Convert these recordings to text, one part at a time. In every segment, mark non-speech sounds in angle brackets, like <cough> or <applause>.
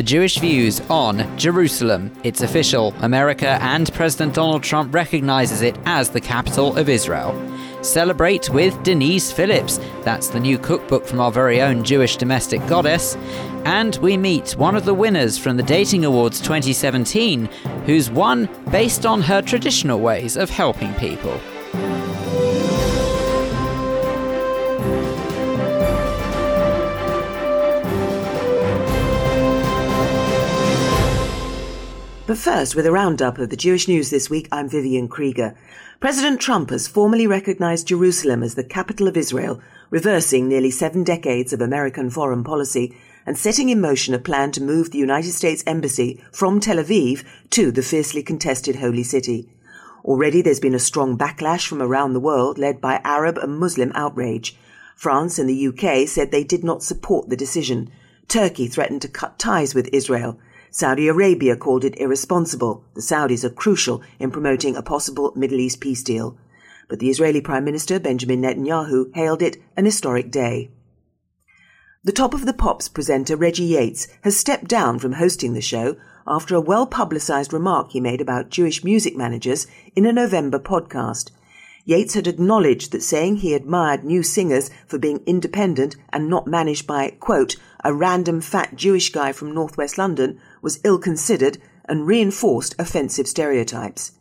The Jewish views on Jerusalem. It's official. America and President Donald Trump recognizes it as the capital of Israel. Celebrate with Denise Phillips. That's the new cookbook from our very own Jewish domestic goddess. And we meet one of the winners from the Dating Awards 2017, who's won based on her traditional ways of helping people. But first, with a roundup of the Jewish news this week, I'm Vivian Krieger. President Trump has formally recognized Jerusalem as the capital of Israel, reversing nearly seven decades of American foreign policy and setting in motion a plan to move the United States Embassy from Tel Aviv to the fiercely contested Holy City. Already there's been a strong backlash from around the world led by Arab and Muslim outrage. France and the UK said they did not support the decision. Turkey threatened to cut ties with Israel. Saudi Arabia called it irresponsible. The Saudis are crucial in promoting a possible Middle East peace deal. But the Israeli Prime Minister Benjamin Netanyahu hailed it an historic day. The Top of the Pops presenter Reggie Yates has stepped down from hosting the show after a well publicized remark he made about Jewish music managers in a November podcast. Yates had acknowledged that saying he admired new singers for being independent and not managed by, quote, a random fat Jewish guy from northwest London was ill considered and reinforced offensive stereotypes.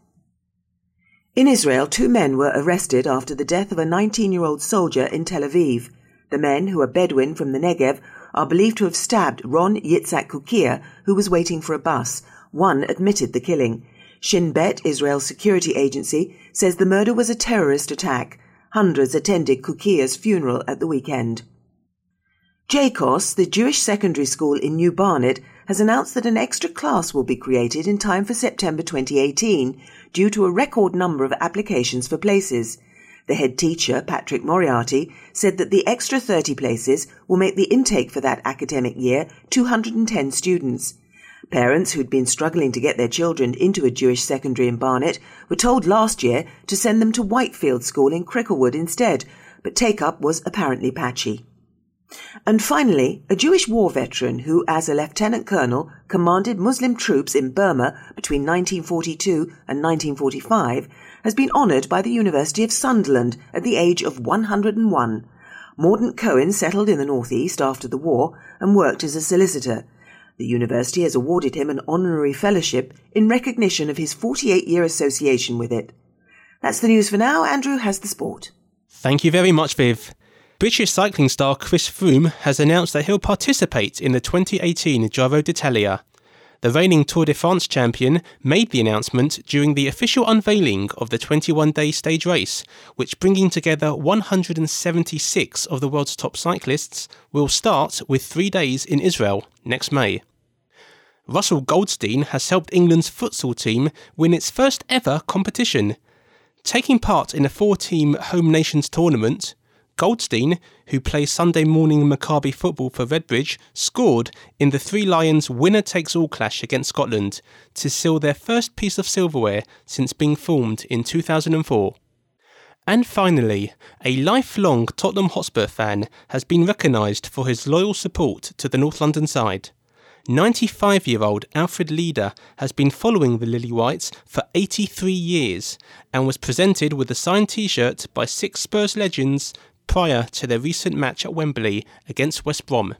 In Israel, two men were arrested after the death of a 19 year old soldier in Tel Aviv. The men, who are Bedouin from the Negev, are believed to have stabbed Ron Yitzhak Kukia, who was waiting for a bus. One admitted the killing. Shin Bet, Israel's security agency, says the murder was a terrorist attack. Hundreds attended Kukia's funeral at the weekend. JCoSS, the Jewish secondary school in New Barnet, has announced that an extra class will be created in time for September 2018 due to a record number of applications for places. The head teacher, Patrick Moriarty, said that the extra 30 places will make the intake for that academic year 210 students. Parents who'd been struggling to get their children into a Jewish secondary in Barnet were told last year to send them to Whitefield School in Cricklewood instead, but take up was apparently patchy. And finally, a Jewish war veteran who, as a lieutenant colonel, commanded Muslim troops in Burma between 1942 and 1945, has been honoured by the University of Sunderland at the age of 101. Mordaunt Cohen settled in the northeast after the war and worked as a solicitor. The university has awarded him an honorary fellowship in recognition of his 48 year association with it. That's the news for now. Andrew has the sport. Thank you very much, Viv. British cycling star Chris Froome has announced that he'll participate in the 2018 Giro d'Italia. The reigning Tour de France champion made the announcement during the official unveiling of the 21 day stage race, which, bringing together 176 of the world's top cyclists, will start with three days in Israel next May. Russell Goldstein has helped England's futsal team win its first ever competition. Taking part in a four team home nations tournament, Goldstein, who plays Sunday morning Maccabi football for Redbridge, scored in the Three Lions winner takes all clash against Scotland to seal their first piece of silverware since being formed in 2004. And finally, a lifelong Tottenham Hotspur fan has been recognised for his loyal support to the North London side. 95 year old Alfred Leader has been following the Lily Whites for 83 years and was presented with a signed t shirt by six Spurs legends prior to their recent match at Wembley against West Brom.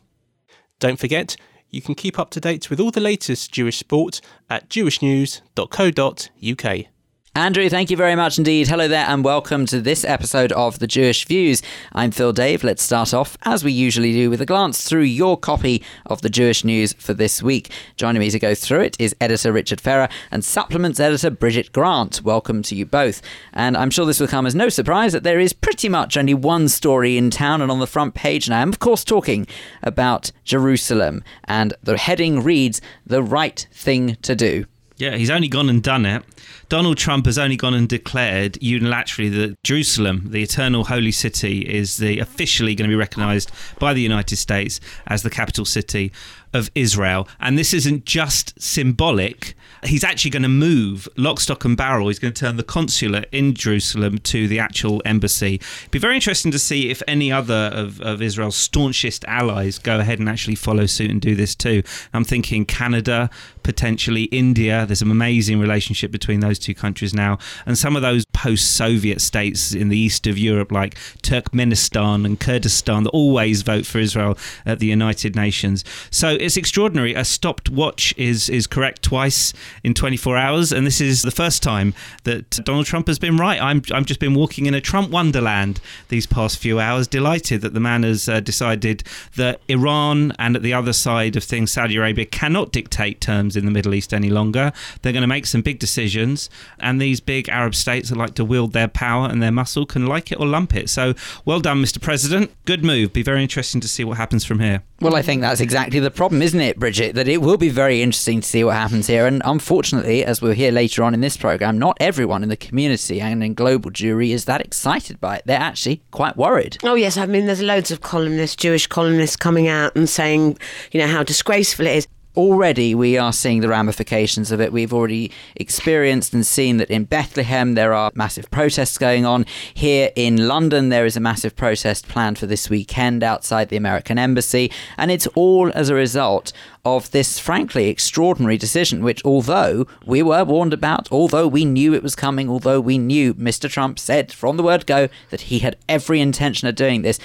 Don't forget, you can keep up to date with all the latest Jewish sport at jewishnews.co.uk. Andrew, thank you very much indeed. Hello there, and welcome to this episode of The Jewish Views. I'm Phil Dave. Let's start off, as we usually do, with a glance through your copy of the Jewish News for this week. Joining me to go through it is editor Richard Ferrer and supplements editor Bridget Grant. Welcome to you both. And I'm sure this will come as no surprise that there is pretty much only one story in town and on the front page now. I'm, of course, talking about Jerusalem, and the heading reads The Right Thing to Do. Yeah, he's only gone and done it. Donald Trump has only gone and declared unilaterally that Jerusalem, the eternal holy city, is the officially going to be recognized by the United States as the capital city of Israel. And this isn't just symbolic. He's actually going to move lock, stock, and barrel. He's going to turn the consulate in Jerusalem to the actual embassy. It'd be very interesting to see if any other of, of Israel's staunchest allies go ahead and actually follow suit and do this too. I'm thinking Canada, potentially India. There's an amazing relationship between those two countries now. And some of those post Soviet states in the east of Europe, like Turkmenistan and Kurdistan, that always vote for Israel at the United Nations. So it's extraordinary. A stopped watch is, is correct twice in 24 hours. And this is the first time that Donald Trump has been right. I'm, I've just been walking in a Trump wonderland these past few hours, delighted that the man has uh, decided that Iran and at the other side of things, Saudi Arabia, cannot dictate terms in the Middle East any longer. They're going to make some big decisions. And these big Arab states that like to wield their power and their muscle can like it or lump it. So well done, Mr. President. Good move. Be very interesting to see what happens from here. Well, I think that's exactly the problem, isn't it, Bridget? That it will be very interesting to see what happens here. And unfortunately, as we'll hear later on in this program, not everyone in the community and in global Jewry is that excited by it. They're actually quite worried. Oh, yes. I mean, there's loads of columnists, Jewish columnists, coming out and saying, you know, how disgraceful it is already we are seeing the ramifications of it. We've already experienced and seen that in Bethlehem there are massive protests going on. Here in London there is a massive protest planned for this weekend outside the American Embassy. And it's all as a result of this frankly extraordinary decision, which although we were warned about, although we knew it was coming, although we knew Mr. Trump said from the word go that he had every intention of doing this,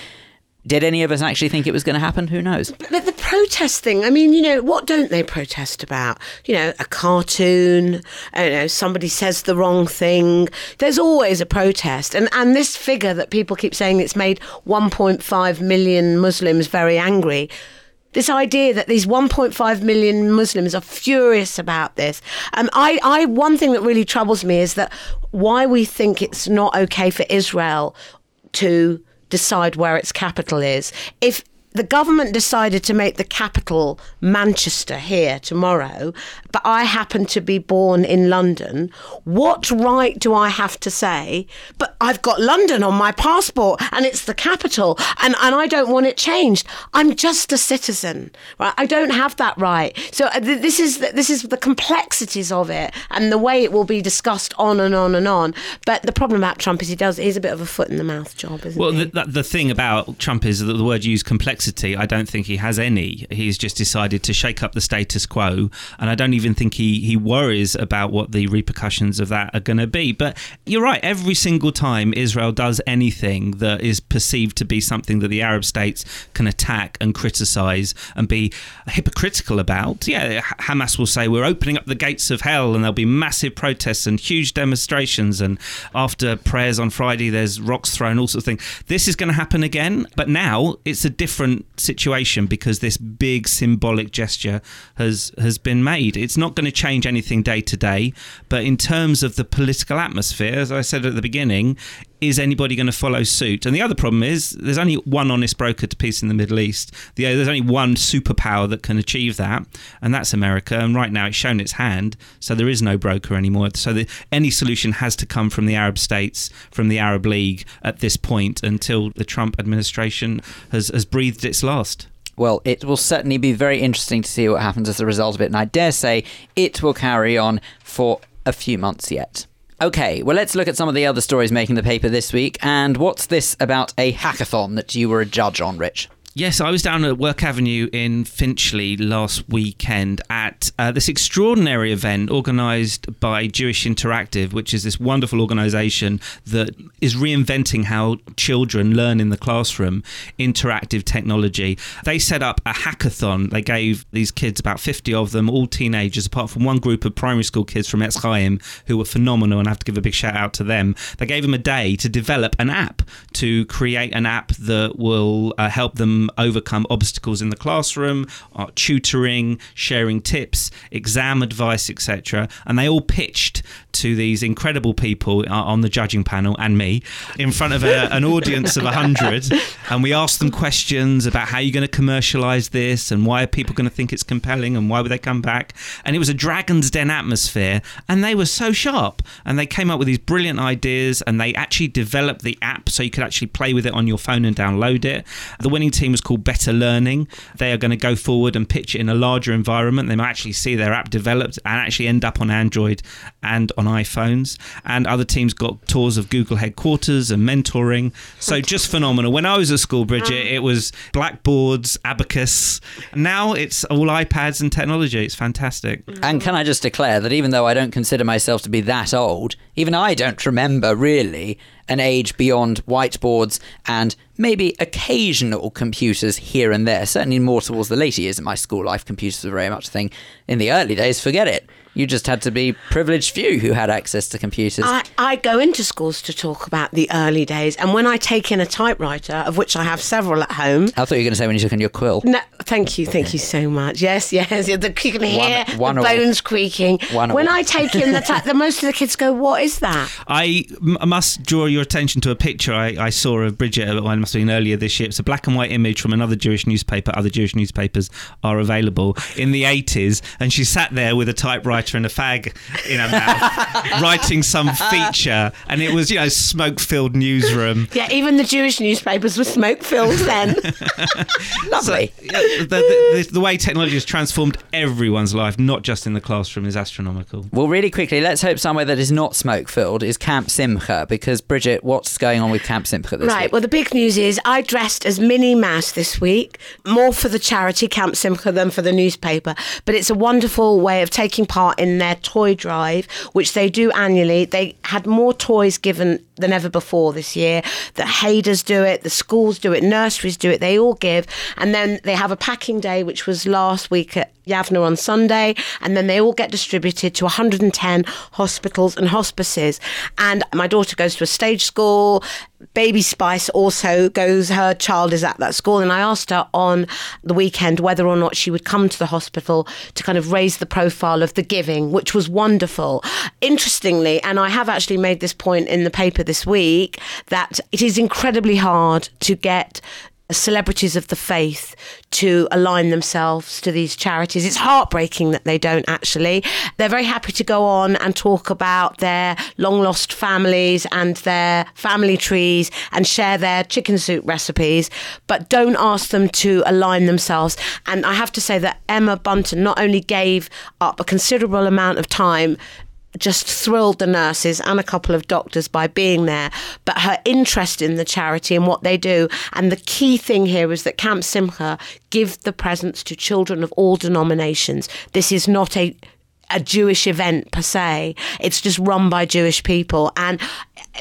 did any of us actually think it was going to happen? Who knows? But the protest thing, I mean, you know, what don't they protest about? You know, a cartoon, I know, somebody says the wrong thing. There's always a protest. And, and this figure that people keep saying it's made 1.5 million Muslims very angry this idea that these 1.5 million Muslims are furious about this. Um, I, I, one thing that really troubles me is that why we think it's not okay for Israel to decide where its capital is. If the government decided to make the capital Manchester here tomorrow, but I happen to be born in London, what right do I have to say, but I've got London on my passport and it's the capital and, and I don't want it changed? I'm just a citizen, right? I don't have that right. So uh, this is the, this is the complexities of it and the way it will be discussed on and on and on. But the problem about Trump is he does he's a bit of a foot in the mouth job, isn't well, he? Well, the, the thing about Trump is that the word used complexity complexity, I don't think he has any. He's just decided to shake up the status quo, and I don't even think he, he worries about what the repercussions of that are going to be. But you're right, every single time Israel does anything that is perceived to be something that the Arab states can attack and criticize and be hypocritical about, yeah, Hamas will say, We're opening up the gates of hell, and there'll be massive protests and huge demonstrations. And after prayers on Friday, there's rocks thrown, all sorts of things. This is going to happen again, but now it's a different different situation because this big symbolic gesture has has been made. It's not going to change anything day to day, but in terms of the political atmosphere, as I said at the beginning, is anybody going to follow suit? And the other problem is there's only one honest broker to peace in the Middle East. The, there's only one superpower that can achieve that, and that's America. And right now it's shown its hand, so there is no broker anymore. So the, any solution has to come from the Arab states, from the Arab League at this point until the Trump administration has, has breathed its last. Well, it will certainly be very interesting to see what happens as a result of it, and I dare say it will carry on for a few months yet. Okay, well, let's look at some of the other stories making the paper this week. And what's this about a hackathon that you were a judge on, Rich? Yes, I was down at Work Avenue in Finchley last weekend at uh, this extraordinary event organised by Jewish Interactive, which is this wonderful organisation that is reinventing how children learn in the classroom interactive technology. They set up a hackathon. They gave these kids, about 50 of them, all teenagers, apart from one group of primary school kids from Etz Chaim, who were phenomenal, and I have to give a big shout out to them. They gave them a day to develop an app, to create an app that will uh, help them them overcome obstacles in the classroom, uh, tutoring, sharing tips, exam advice, etc. And they all pitched to these incredible people uh, on the judging panel and me in front of a, an audience of 100 and we asked them questions about how you're going to commercialize this and why are people going to think it's compelling and why would they come back. And it was a dragon's den atmosphere and they were so sharp. And they came up with these brilliant ideas and they actually developed the app so you could actually play with it on your phone and download it. The winning team was called better learning they are going to go forward and pitch it in a larger environment they might actually see their app developed and actually end up on android and on iPhones, and other teams got tours of Google headquarters and mentoring. So <laughs> just phenomenal. When I was at school, Bridget, ah. it was blackboards, abacus. Now it's all iPads and technology. It's fantastic. Mm. And can I just declare that even though I don't consider myself to be that old, even I don't remember really an age beyond whiteboards and maybe occasional computers here and there. Certainly more towards the later years of my school life, computers were very much a thing. In the early days, forget it. You just had to be privileged few who had access to computers. I, I go into schools to talk about the early days, and when I take in a typewriter, of which I have several at home. I thought you were going to say when you took in your quill. No, thank you, thank you so much. Yes, yes, the, you can hear one the or- bones creaking. one or- when I take in the, <laughs> ty- the most of the kids go, "What is that?" I m- must draw your attention to a picture I, I saw of Bridget. uh, Well, it must have been earlier this year. It's a black and white image from another Jewish newspaper. Other Jewish newspapers are available in the 80s, and she sat there with a typewriter and a fag in her mouth, <laughs> writing some feature, and it was you know smoke-filled newsroom. Yeah, even the Jewish newspapers were smoke filled then. <laughs> Lovely. Yeah, the, the, the, the way technology has transformed everyone's life, not just in the classroom, is astronomical. Well, really quickly, let's hope somewhere that is not smoke filled is Camp Simcha, because Bridget, what's going on with Camp Simcha this Right. week? Right. Well, the big news is I dressed as Minnie Mouse this week, more for the charity Camp Simcha than for the newspaper. But it's a wonderful way of taking part in their toy drive, which they do annually. They had more toys given than ever before this year. The Haiders do it, the schools do it, nurseries do it. They all give, and then they have a packing day, which was last week at Yavneh on Sunday, and then they all get distributed to 110 hospitals and hospices. And my daughter goes to a stage school. Baby Spice also goes, her child is at that school. And I asked her on the weekend whether or not she would come to the hospital to kind of raise the profile of the giving, which was wonderful. Interestingly, and I have actually made this point in the paper this week, that it is incredibly hard to get celebrities of the faith to align themselves to these charities. It's heartbreaking that they don't actually. They're very happy to go on and talk about their long lost families and their family trees and share their chicken soup recipes, but don't ask them to align themselves. And I have to say that Emma Bunton not only gave up a considerable amount of time just thrilled the nurses and a couple of doctors by being there, but her interest in the charity and what they do. And the key thing here is that Camp Simcha give the presents to children of all denominations. This is not a a Jewish event per se. It's just run by Jewish people. And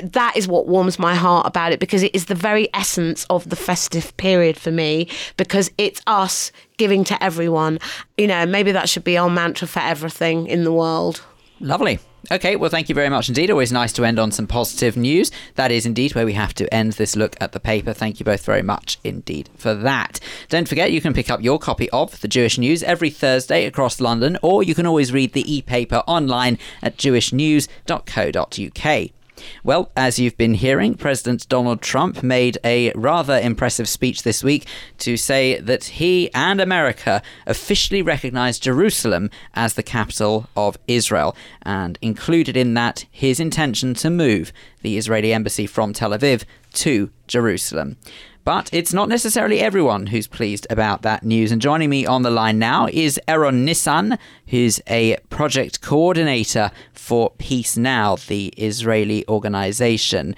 that is what warms my heart about it because it is the very essence of the festive period for me because it's us giving to everyone. You know, maybe that should be our mantra for everything in the world. Lovely. Okay, well, thank you very much indeed. Always nice to end on some positive news. That is indeed where we have to end this look at the paper. Thank you both very much indeed for that. Don't forget, you can pick up your copy of the Jewish News every Thursday across London, or you can always read the e paper online at jewishnews.co.uk. Well, as you've been hearing, President Donald Trump made a rather impressive speech this week to say that he and America officially recognize Jerusalem as the capital of Israel, and included in that his intention to move the Israeli embassy from Tel Aviv to Jerusalem. But it's not necessarily everyone who's pleased about that news. And joining me on the line now is Eran Nissan, who's a project coordinator for Peace Now, the Israeli organization.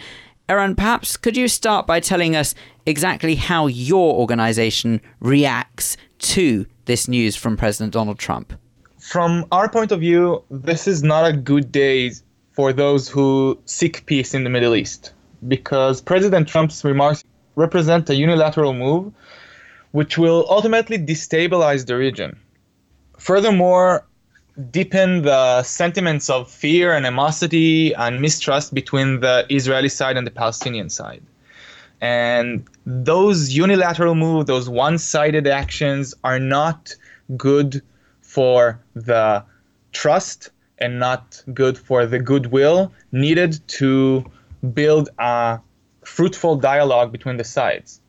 Eron, perhaps could you start by telling us exactly how your organization reacts to this news from President Donald Trump? From our point of view, this is not a good day for those who seek peace in the Middle East because President Trump's remarks represent a unilateral move which will ultimately destabilize the region. Furthermore, deepen the sentiments of fear animosity and mistrust between the Israeli side and the Palestinian side. And those unilateral moves, those one sided actions are not good for the trust and not good for the goodwill needed to build a fruitful dialogue between the sides.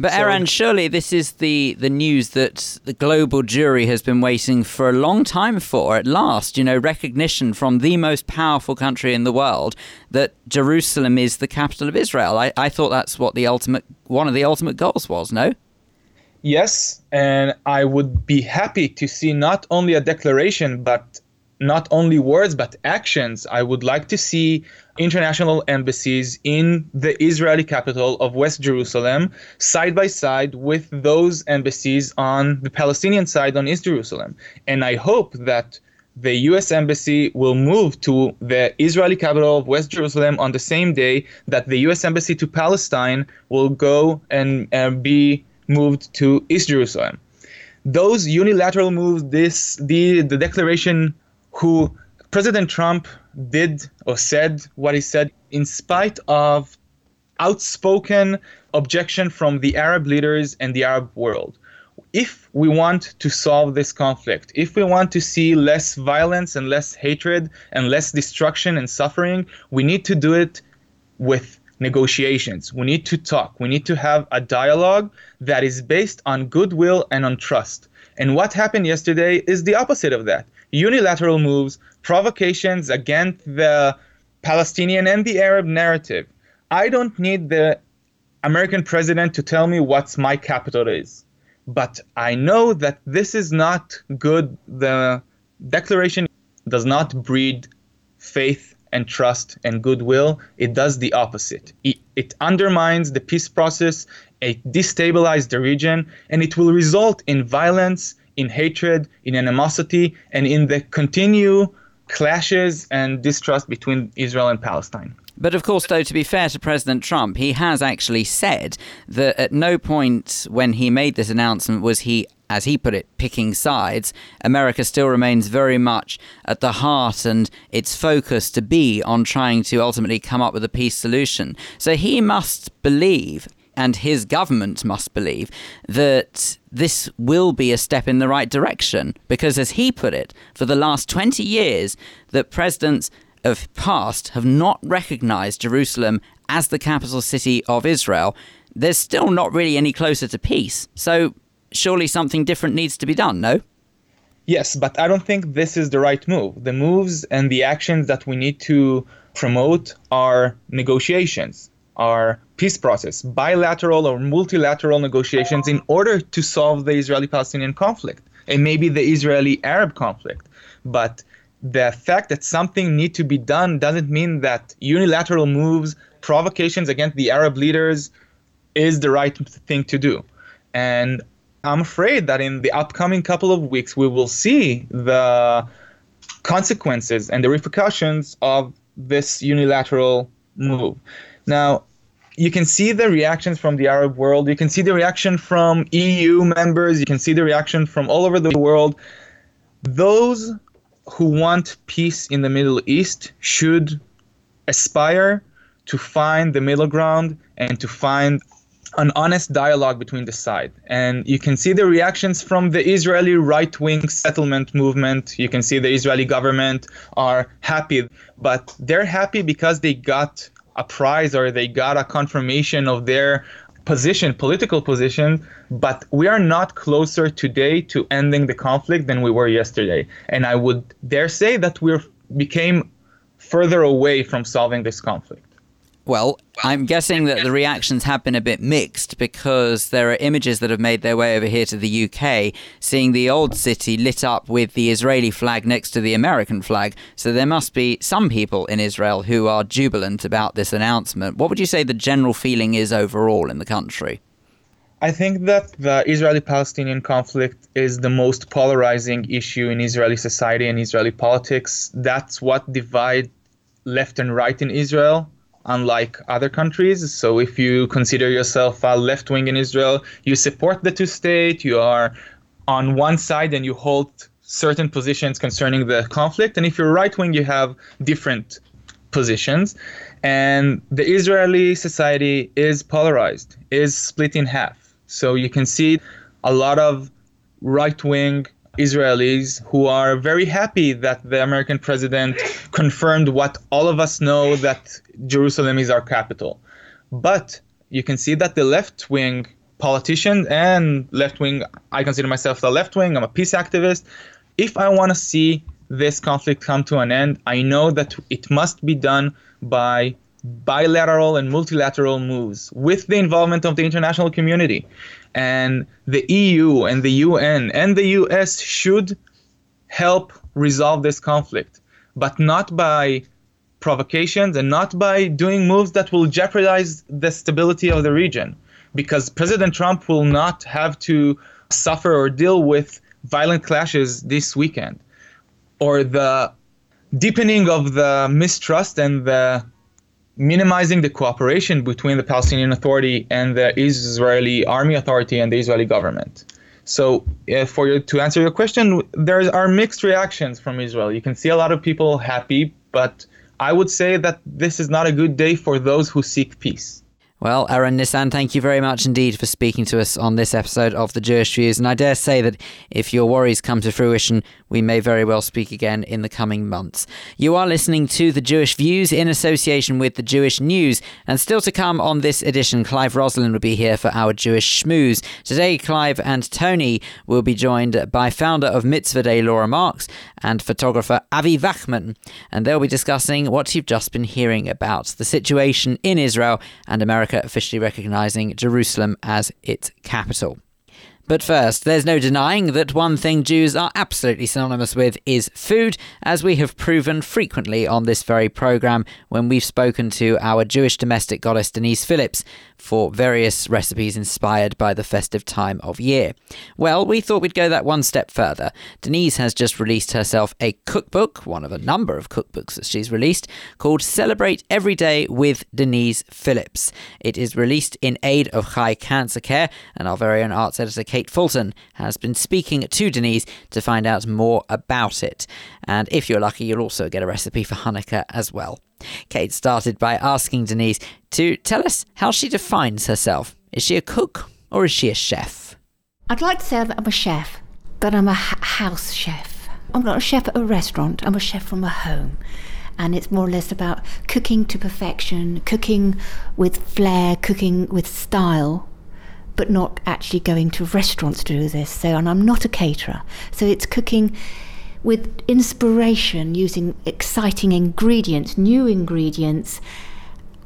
But so, Eran, surely this is the, the news that the global Jewry has been waiting for a long time for. At last, you know, recognition from the most powerful country in the world that Jerusalem is the capital of Israel. I, I thought that's what the ultimate one of the ultimate goals was. No. Yes, and I would be happy to see not only a declaration but not only words but actions. I would like to see international embassies in the Israeli capital of West Jerusalem side by side with those embassies on the Palestinian side on East Jerusalem. And I hope that the US embassy will move to the Israeli capital of West Jerusalem on the same day that the US embassy to Palestine will go and, and be moved to East Jerusalem. Those unilateral moves, this the the declaration who President Trump did or said what he said in spite of outspoken objection from the Arab leaders and the Arab world. If we want to solve this conflict, if we want to see less violence and less hatred and less destruction and suffering, we need to do it with negotiations. We need to talk. We need to have a dialogue that is based on goodwill and on trust. And what happened yesterday is the opposite of that unilateral moves, provocations against the Palestinian and the Arab narrative. I don't need the American president to tell me what my capital is. But I know that this is not good. The declaration does not breed faith and trust and goodwill. It does the opposite. It, it undermines the peace process, it destabilizes the region, and it will result in violence in hatred, in animosity, and in the continued clashes and distrust between Israel and Palestine. But of course, though, to be fair to President Trump, he has actually said that at no point when he made this announcement was he, as he put it, picking sides. America still remains very much at the heart and its focus to be on trying to ultimately come up with a peace solution. So he must believe and his government must believe that this will be a step in the right direction. Because, as he put it, for the last 20 years, that presidents of past have not recognized Jerusalem as the capital city of Israel. There's still not really any closer to peace. So, surely something different needs to be done, no? Yes, but I don't think this is the right move. The moves and the actions that we need to promote are negotiations are peace process, bilateral or multilateral negotiations in order to solve the Israeli-Palestinian conflict and maybe the Israeli-Arab conflict. But the fact that something need to be done doesn't mean that unilateral moves, provocations against the Arab leaders is the right thing to do. And I'm afraid that in the upcoming couple of weeks we will see the consequences and the repercussions of this unilateral move. Now, you can see the reactions from the Arab world. You can see the reaction from EU members. You can see the reaction from all over the world. Those who want peace in the Middle East should aspire to find the middle ground and to find an honest dialogue between the side. And you can see the reactions from the Israeli right wing settlement movement. You can see the Israeli government are happy, but they're happy because they got a prize or they got a confirmation of their position, political position, but we are not closer today to ending the conflict than we were yesterday. And I would dare say that we became further away from solving this conflict. Well, I'm guessing that the reactions have been a bit mixed because there are images that have made their way over here to the UK, seeing the old city lit up with the Israeli flag next to the American flag. So there must be some people in Israel who are jubilant about this announcement. What would you say the general feeling is overall in the country? I think that the Israeli Palestinian conflict is the most polarizing issue in Israeli society and Israeli politics. That's what divides left and right in Israel unlike other countries. So if you consider yourself a left wing in Israel, you support the two state, you are on one side and you hold certain positions concerning the conflict. And if you're right wing, you have different positions. And the Israeli society is polarized, is split in half. So you can see a lot of right wing Israelis who are very happy that the American president confirmed what all of us know that Jerusalem is our capital. But you can see that the left wing politicians and left wing, I consider myself the left wing, I'm a peace activist. If I want to see this conflict come to an end, I know that it must be done by bilateral and multilateral moves with the involvement of the international community. And the EU and the UN and the US should help resolve this conflict, but not by provocations and not by doing moves that will jeopardize the stability of the region. Because President Trump will not have to suffer or deal with violent clashes this weekend or the deepening of the mistrust and the minimizing the cooperation between the Palestinian Authority and the Israeli Army Authority and the Israeli government. So, uh, for to answer your question, there are mixed reactions from Israel. You can see a lot of people happy, but I would say that this is not a good day for those who seek peace. Well, Eran Nissan, thank you very much indeed for speaking to us on this episode of The Jewish Views. And I dare say that if your worries come to fruition, we may very well speak again in the coming months. You are listening to The Jewish Views in association with The Jewish News. And still to come on this edition, Clive Roslin will be here for our Jewish Schmooze. Today, Clive and Tony will be joined by founder of Mitzvah Day, Laura Marks, and photographer Avi Wachman. And they'll be discussing what you've just been hearing about the situation in Israel and America officially recognising Jerusalem as its capital. But first, there's no denying that one thing Jews are absolutely synonymous with is food, as we have proven frequently on this very programme when we've spoken to our Jewish domestic goddess Denise Phillips for various recipes inspired by the festive time of year. Well, we thought we'd go that one step further. Denise has just released herself a cookbook, one of a number of cookbooks that she's released, called Celebrate Every Day with Denise Phillips. It is released in aid of Chai Cancer Care, and our very own arts editor Kate Fulton has been speaking to Denise to find out more about it. And if you're lucky, you'll also get a recipe for Hanukkah as well. Kate started by asking Denise to tell us how she defines herself. Is she a cook or is she a chef? I'd like to say that I'm a chef, but I'm a house chef. I'm not a chef at a restaurant, I'm a chef from a home. And it's more or less about cooking to perfection, cooking with flair, cooking with style, but not actually going to restaurants to do this. So, and I'm not a caterer. So it's cooking with inspiration, using exciting ingredients, new ingredients,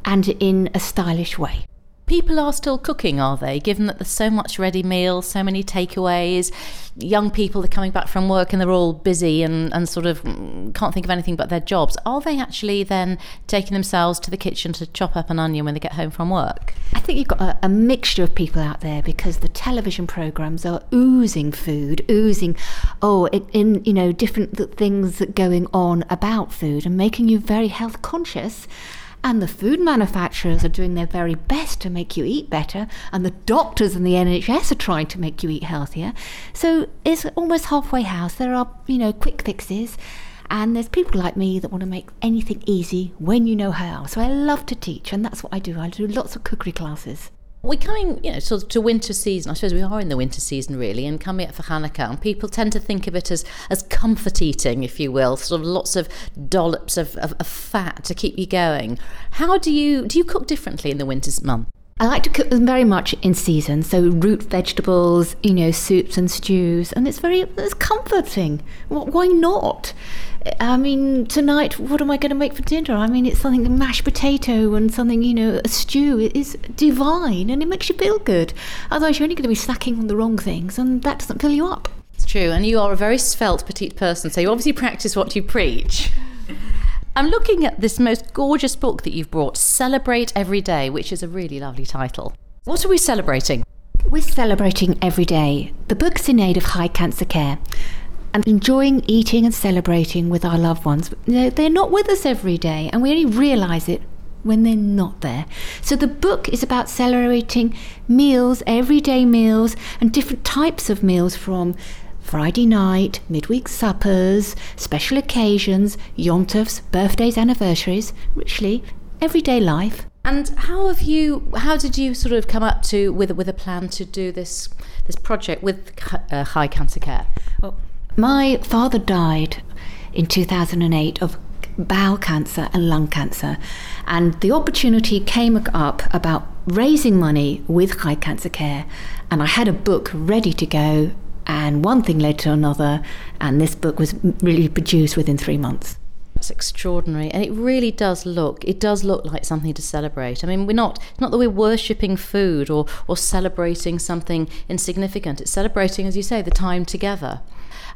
and in a stylish way. People are still cooking, are they? Given that there's so much ready meals, so many takeaways, young people are coming back from work and they're all busy and, and sort of mm, can't think of anything but their jobs. Are they actually then taking themselves to the kitchen to chop up an onion when they get home from work? I think you've got a, a mixture of people out there because the television programs are oozing food, oozing, oh, in, you know different things going on about food and making you very health conscious and the food manufacturers are doing their very best to make you eat better, and the doctors and the NHS are trying to make you eat healthier. So it's almost halfway house. There are, you know, quick fixes. And there's people like me that want to make anything easy when you know how. So I love to teach, and that's what I do. I do lots of cookery classes. We're coming, you know, sort of to winter season. I suppose we are in the winter season, really, and coming up for Hanukkah. And people tend to think of it as as comfort eating, if you will, sort of lots of dollops of, of, of fat to keep you going. How do you do you cook differently in the winter month? I like to cook them very much in season, so root vegetables, you know, soups and stews, and it's very it's comforting. Why not? I mean, tonight, what am I going to make for dinner? I mean, it's something mashed potato and something, you know, a stew. It is divine, and it makes you feel good. Otherwise, you're only going to be snacking on the wrong things, and that doesn't fill you up. It's true, and you are a very svelte petite person, so you obviously practice what you preach. I'm looking at this most gorgeous book that you've brought, Celebrate Every Day, which is a really lovely title. What are we celebrating? We're celebrating every day. The book's in aid of Chai Cancer Care and enjoying eating and celebrating with our loved ones. They're not with us every day, and we only realise it when they're not there. So the book is about celebrating meals, everyday meals, and different types of meals from Friday night, midweek suppers, special occasions, yontovs, birthdays, anniversaries, richly everyday life. And how have you? How did you sort of come up to with with a plan to do this this project with uh, Chai Cancer Care? Well, my father died in 2008 of bowel cancer and lung cancer, and the opportunity came up about raising money with Chai Cancer Care, and I had a book ready to go, and one thing led to another, and this book was really produced within three months. It's extraordinary, and it really does look. It does look like something to celebrate. I mean, we're not not that we're worshipping food or or celebrating something insignificant. It's celebrating, as you say, the time together.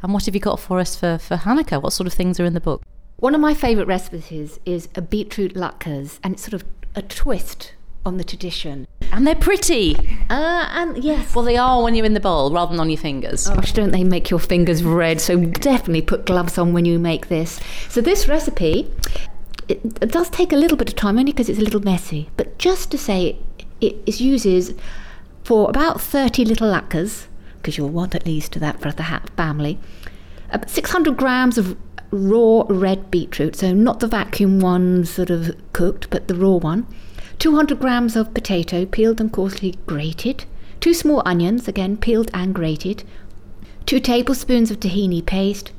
And what have you got for us for for Hanukkah? What sort of things are in the book? One of my favourite recipes is a beetroot latkes, and it's sort of a twist on the tradition. And they're pretty. Uh, and yes. Well, they are when you're in the bowl rather than on your fingers. Gosh, don't they make your fingers red? So definitely put gloves on when you make this. So this recipe, it, it does take a little bit of time, only because it's a little messy. But just to say, it, it uses for about 30 little latkes, because you'll want at least that for the family, uh, 600 grams of raw red beetroot, so not the vacuum one sort of cooked, but the raw one. 200 grams of potato, peeled and coarsely grated. Two small onions, again peeled and grated. Two tablespoons of tahini paste.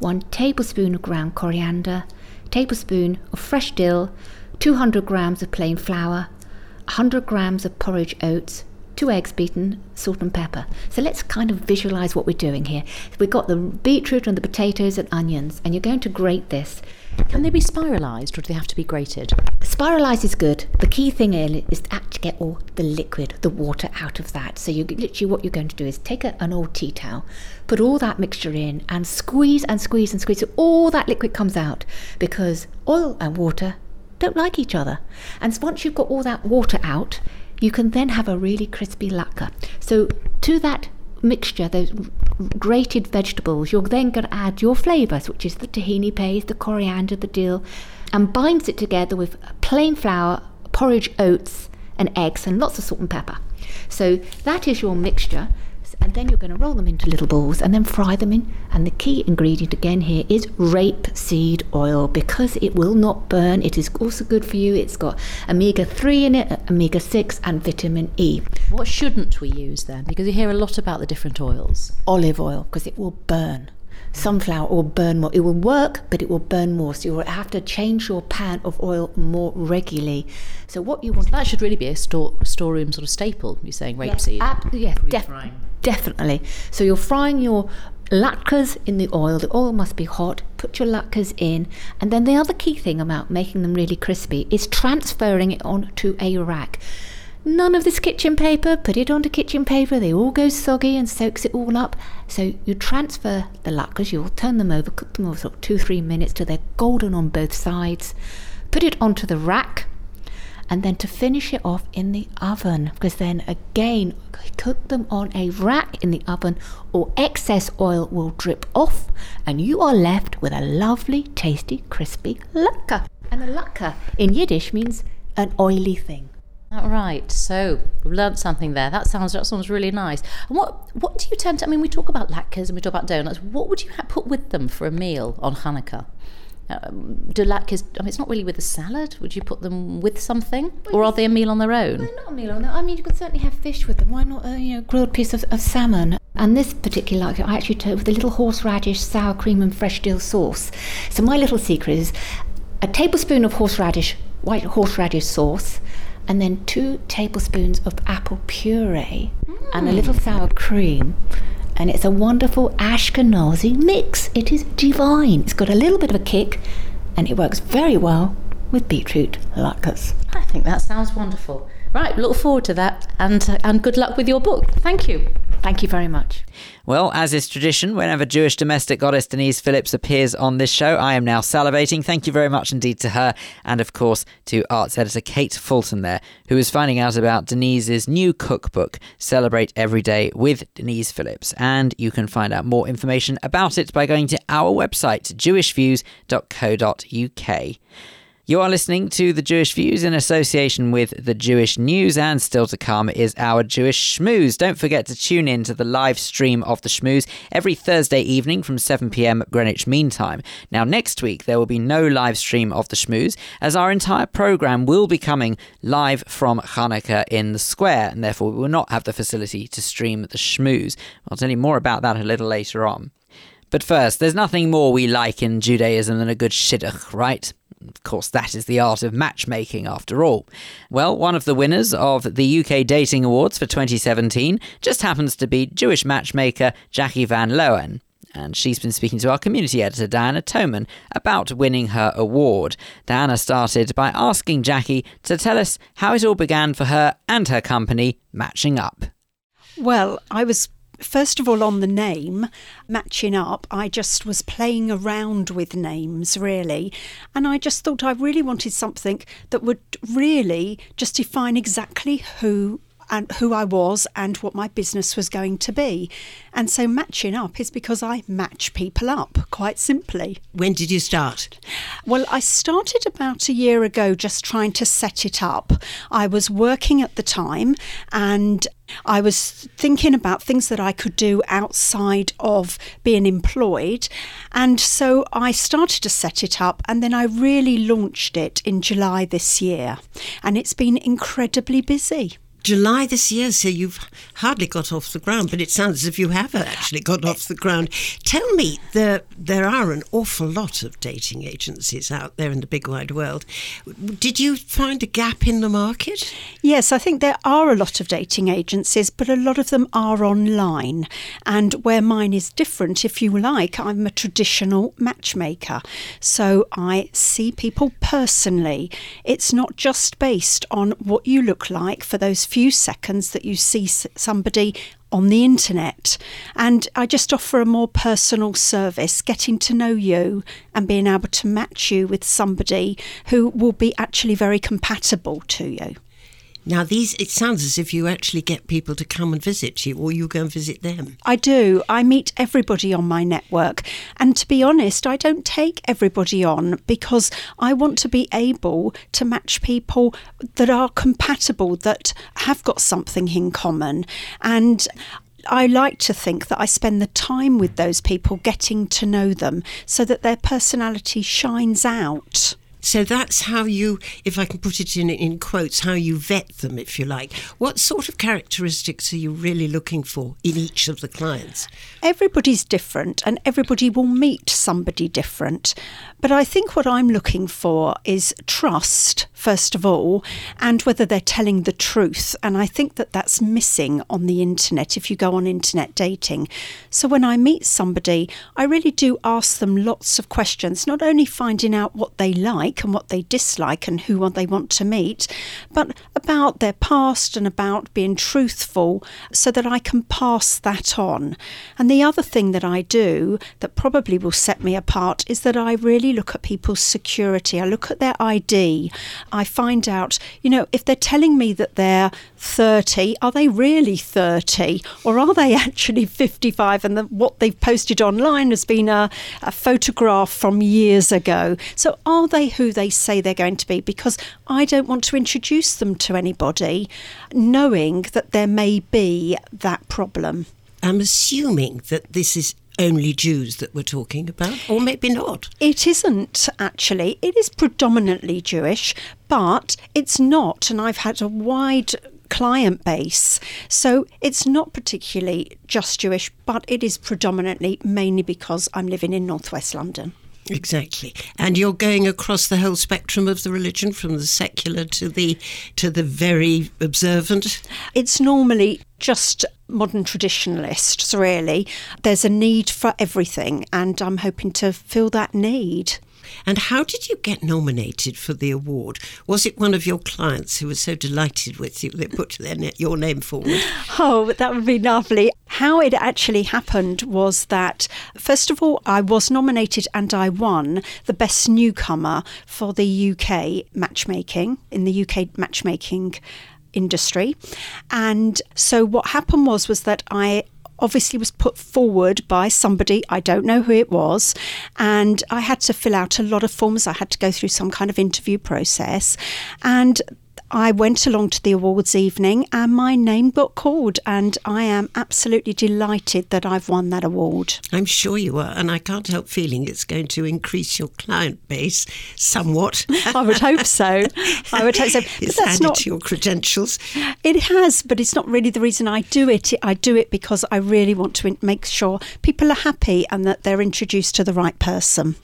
One tablespoon of ground coriander. Tablespoon of fresh dill. 200 grams of plain flour. 100 grams of porridge oats two eggs beaten, salt and pepper. So let's kind of visualize what we're doing here. We've got the beetroot and the potatoes and onions, and you're going to grate this. Can they be spiralized or do they have to be grated? Spiralized is good. The key thing is to actually get all the liquid, the water out of that. So you literally what you're going to do is take a, an old tea towel, put all that mixture in, and squeeze and squeeze and squeeze so all that liquid comes out because oil and water don't like each other. And once you've got all that water out, you can then have a really crispy latke. So to that mixture, those grated vegetables, you're then going to add your flavours, which is the tahini paste, the coriander, the dill, and binds it together with plain flour, porridge oats, and eggs, and lots of salt and pepper. So that is your mixture and then you're going to roll them into little balls and then fry them in. And the key ingredient again here is rape seed oil because it will not burn. It is also good for you. It's got omega 3 in it, omega 6, and vitamin E. What shouldn't we use then? Because you hear a lot about the different oils. Olive oil because it will burn sunflower will burn more. It will work, but it will burn more. So you will have to change your pan of oil more regularly. So what you want that should really be a store storeroom sort of staple. You're saying rapeseed. Yes, ab- yes def- definitely. So you're frying your latkes in the oil. The oil must be hot. Put your latkes in, and then the other key thing about making them really crispy is transferring it onto a rack. None of this kitchen paper, put it onto kitchen paper, they all go soggy and soaks it all up. So you transfer the latkes, you'll turn them over, cook them over sort of two, three minutes till they're golden on both sides. Put it onto the rack, and then to finish it off in the oven, because then again, cook them on a rack in the oven, or excess oil will drip off, and you are left with a lovely, tasty, crispy latke. And a latke in Yiddish means an oily thing. Right. So we've learnt something there. That sounds that sounds really nice. And what what do you tend to? I mean, we talk about latkes and we talk about donuts. What would you put with them for a meal on Hanukkah? Um, do latkes? I mean, it's not really with a salad. Would you put them with something, or are they a meal on their own? They're not a meal on their. Own. I mean, you could certainly have fish with them. Why not a you know grilled piece of, of salmon? And this particular latke, I actually took with a little horseradish, sour cream, and fresh dill sauce. So my little secret is a tablespoon of horseradish, white horseradish sauce and then two tablespoons of apple puree mm. and a little sour cream. And it's a wonderful Ashkenazi mix. It is divine. It's got a little bit of a kick and it works very well with beetroot latkes. I think that sounds wonderful. Right, look forward to that and, uh, and good luck with your book. Thank you. Thank you very much. Well, as is tradition, whenever Jewish domestic goddess Denise Phillips appears on this show, I am now salivating. Thank you very much indeed to her, and of course to arts editor Kate Fulton there, who is finding out about Denise's new cookbook, Celebrate Every Day with Denise Phillips. And you can find out more information about it by going to our website, jewishviews.co.uk. You are listening to the Jewish Views in association with the Jewish News, and still to come is our Jewish Schmooze. Don't forget to tune in to the live stream of the Schmooze every Thursday evening from 7 pm Greenwich Mean Time. Now, next week there will be no live stream of the Schmooze, as our entire programme will be coming live from Hanukkah in the square, and therefore we will not have the facility to stream the Schmooze. I'll tell you more about that a little later on. But first, there's nothing more we like in Judaism than a good shidduch, right? Of course, that is the art of matchmaking after all. Well, one of the winners of the UK Dating Awards for 2017 just happens to be Jewish matchmaker Jacqui Van Loen And she's been speaking to our community editor, Diana Toman, about winning her award. Diana started by asking Jackie to tell us how it all began for her and her company, Matching Up. Well, I was first of all, on the name, matching up, I just was playing around with names really. And I just thought I really wanted something that would really just define exactly who and who I was and what my business was going to be. And so matching up is because I match people up, quite simply. When did you start? Well, I started about a year ago just trying to set it up. I was working at the time and I was thinking about things that I could do outside of being employed. And so I started to set it up and then I really launched it in July this year. And it's been incredibly busy. July this year, so you've hardly got off the ground, but it sounds as if you have actually got off the ground. Tell me, there there are an awful lot of dating agencies out there in the big wide world. Did you find a gap in the market? Yes, I think there are a lot of dating agencies, but a lot of them are online. And where mine is different, if you like, I'm a traditional matchmaker. So I see people personally. It's not just based on what you look like for those few seconds that you see somebody on the internet. And I just offer a more personal service, getting to know you and being able to match you with somebody who will be actually very compatible to you. Now, these, it sounds as if you actually get people to come and visit you or you go and visit them. I do. I meet everybody on my network. And to be honest, I don't take everybody on because I want to be able to match people that are compatible, that have got something in common. And I like to think that I spend the time with those people getting to know them so that their personality shines out. So that's how you, if I can put it in in quotes, how you vet them, if you like. What sort of characteristics are you really looking for in each of the clients? Everybody's different, and everybody will meet somebody different. But I think what I'm looking for is trust, first of all, and whether they're telling the truth. And I think that that's missing on the internet if you go on internet dating. So when I meet somebody, I really do ask them lots of questions, not only finding out what they like and what they dislike and who they want to meet, but about their past and about being truthful so that I can pass that on. And the other thing that I do that probably will set me apart is that I really look at people's security. I look at their ID. I find out, you know, if they're telling me that they're 30, are they really 30? Or are they <laughs> actually 55 and the, what they've posted online has been a, a photograph from years ago? So are they who they say they're going to be? Because I don't want to introduce them to anybody knowing that there may be that problem. I'm assuming that this is only Jews that we're talking about, or maybe not. It isn't actually. It is predominantly Jewish, but it's not. And I've had a wide client base. So it's not particularly just Jewish, but it is predominantly mainly because I'm living in northwest London. Exactly. And you're going across the whole spectrum of the religion from the secular to the to the very observant. It's normally just modern traditionalists really. There's a need for everything and I'm hoping to fill that need. And how did you get nominated for the award? Was it one of your clients who was so delighted with you they put their, your name forward? <laughs> Oh, that would be lovely. How it actually happened was that, first of all, I was nominated and I won the Best Newcomer for the UK matchmaking, in the UK matchmaking industry. And so what happened was was that I obviously was put forward by somebody, I don't know who it was, and I had to fill out a lot of forms. I had to go through some kind of interview process. And I went along to the awards evening and my name got called, and I am absolutely delighted that I've won that award. I'm sure you are, and I can't help feeling it's going to increase your client base somewhat. <laughs> I would hope so. I would hope so. <laughs> But it's that's added not. to your credentials. It has, but it's not really the reason I do it. I do it because I really want to make sure people are happy and that they're introduced to the right person.